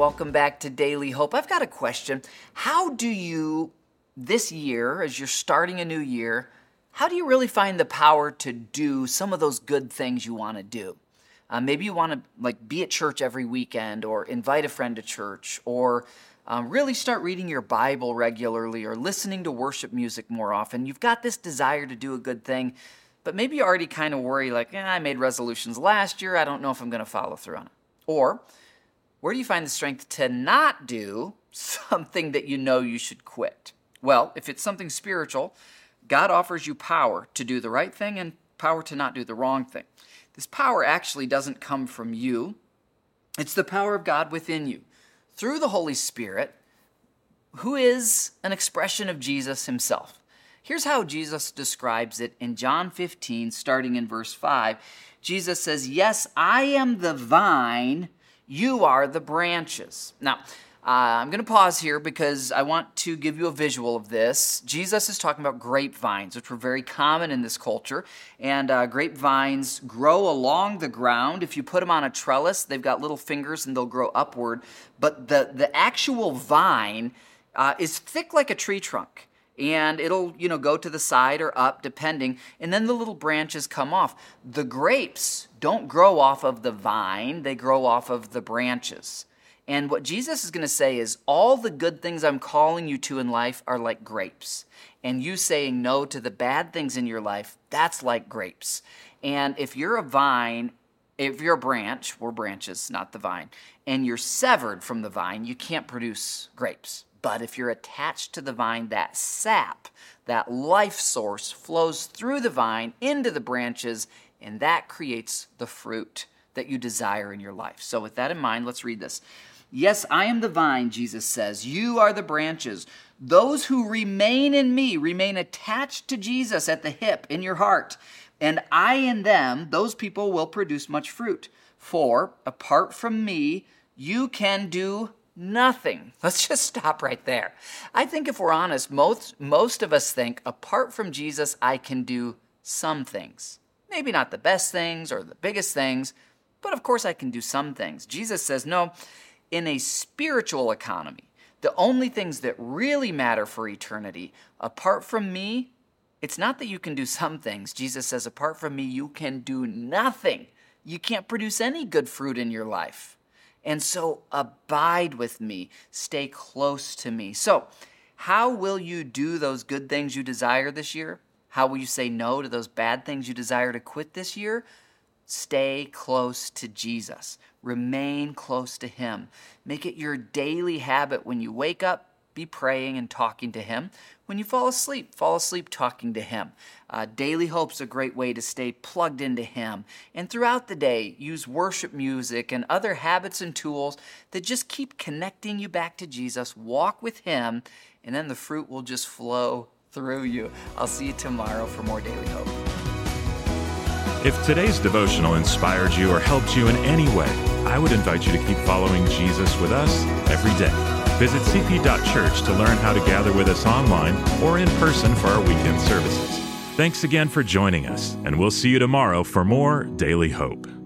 Welcome back to Daily Hope. I've got a question. How do you, this year, as you're starting a new year, how do you really find the power to do some of those good things you want to do? Uh, maybe you want to like be at church every weekend, or invite a friend to church, or um, really start reading your Bible regularly, or listening to worship music more often. You've got this desire to do a good thing, but maybe you already kind of worry like, eh, I made resolutions last year. I don't know if I'm going to follow through on it. Or where do you find the strength to not do something that you know you should quit? Well, if it's something spiritual, God offers you power to do the right thing and power to not do the wrong thing. This power actually doesn't come from you, it's the power of God within you through the Holy Spirit, who is an expression of Jesus himself. Here's how Jesus describes it in John 15, starting in verse 5. Jesus says, Yes, I am the vine you are the branches. Now, uh, I'm going to pause here because I want to give you a visual of this. Jesus is talking about grapevines, which were very common in this culture. And uh, grapevines grow along the ground. If you put them on a trellis, they've got little fingers and they'll grow upward. But the, the actual vine uh, is thick like a tree trunk and it'll you know go to the side or up depending and then the little branches come off. The grapes don't grow off of the vine they grow off of the branches. And what jesus is going to say is all the good things i'm calling you to in life are like grapes and you saying no to the bad things in your life that's like grapes. And if you're a vine if you're a branch, we're branches, not the vine, and you're severed from the vine, you can't produce grapes. But if you're attached to the vine, that sap, that life source flows through the vine into the branches, and that creates the fruit that you desire in your life. So, with that in mind, let's read this. Yes, I am the vine, Jesus says. You are the branches. Those who remain in me remain attached to Jesus at the hip in your heart. And I in them, those people will produce much fruit. For apart from me, you can do nothing. Let's just stop right there. I think if we're honest, most, most of us think apart from Jesus, I can do some things. Maybe not the best things or the biggest things, but of course I can do some things. Jesus says, no, in a spiritual economy, the only things that really matter for eternity, apart from me, it's not that you can do some things. Jesus says, apart from me, you can do nothing. You can't produce any good fruit in your life. And so abide with me, stay close to me. So, how will you do those good things you desire this year? How will you say no to those bad things you desire to quit this year? Stay close to Jesus. Remain close to Him. Make it your daily habit when you wake up, be praying and talking to Him. When you fall asleep, fall asleep talking to Him. Uh, Daily Hope's a great way to stay plugged into Him. And throughout the day, use worship music and other habits and tools that just keep connecting you back to Jesus. Walk with Him, and then the fruit will just flow through you. I'll see you tomorrow for more Daily Hope. If today's devotional inspired you or helped you in any way, I would invite you to keep following Jesus with us every day. Visit cp.church to learn how to gather with us online or in person for our weekend services. Thanks again for joining us, and we'll see you tomorrow for more Daily Hope.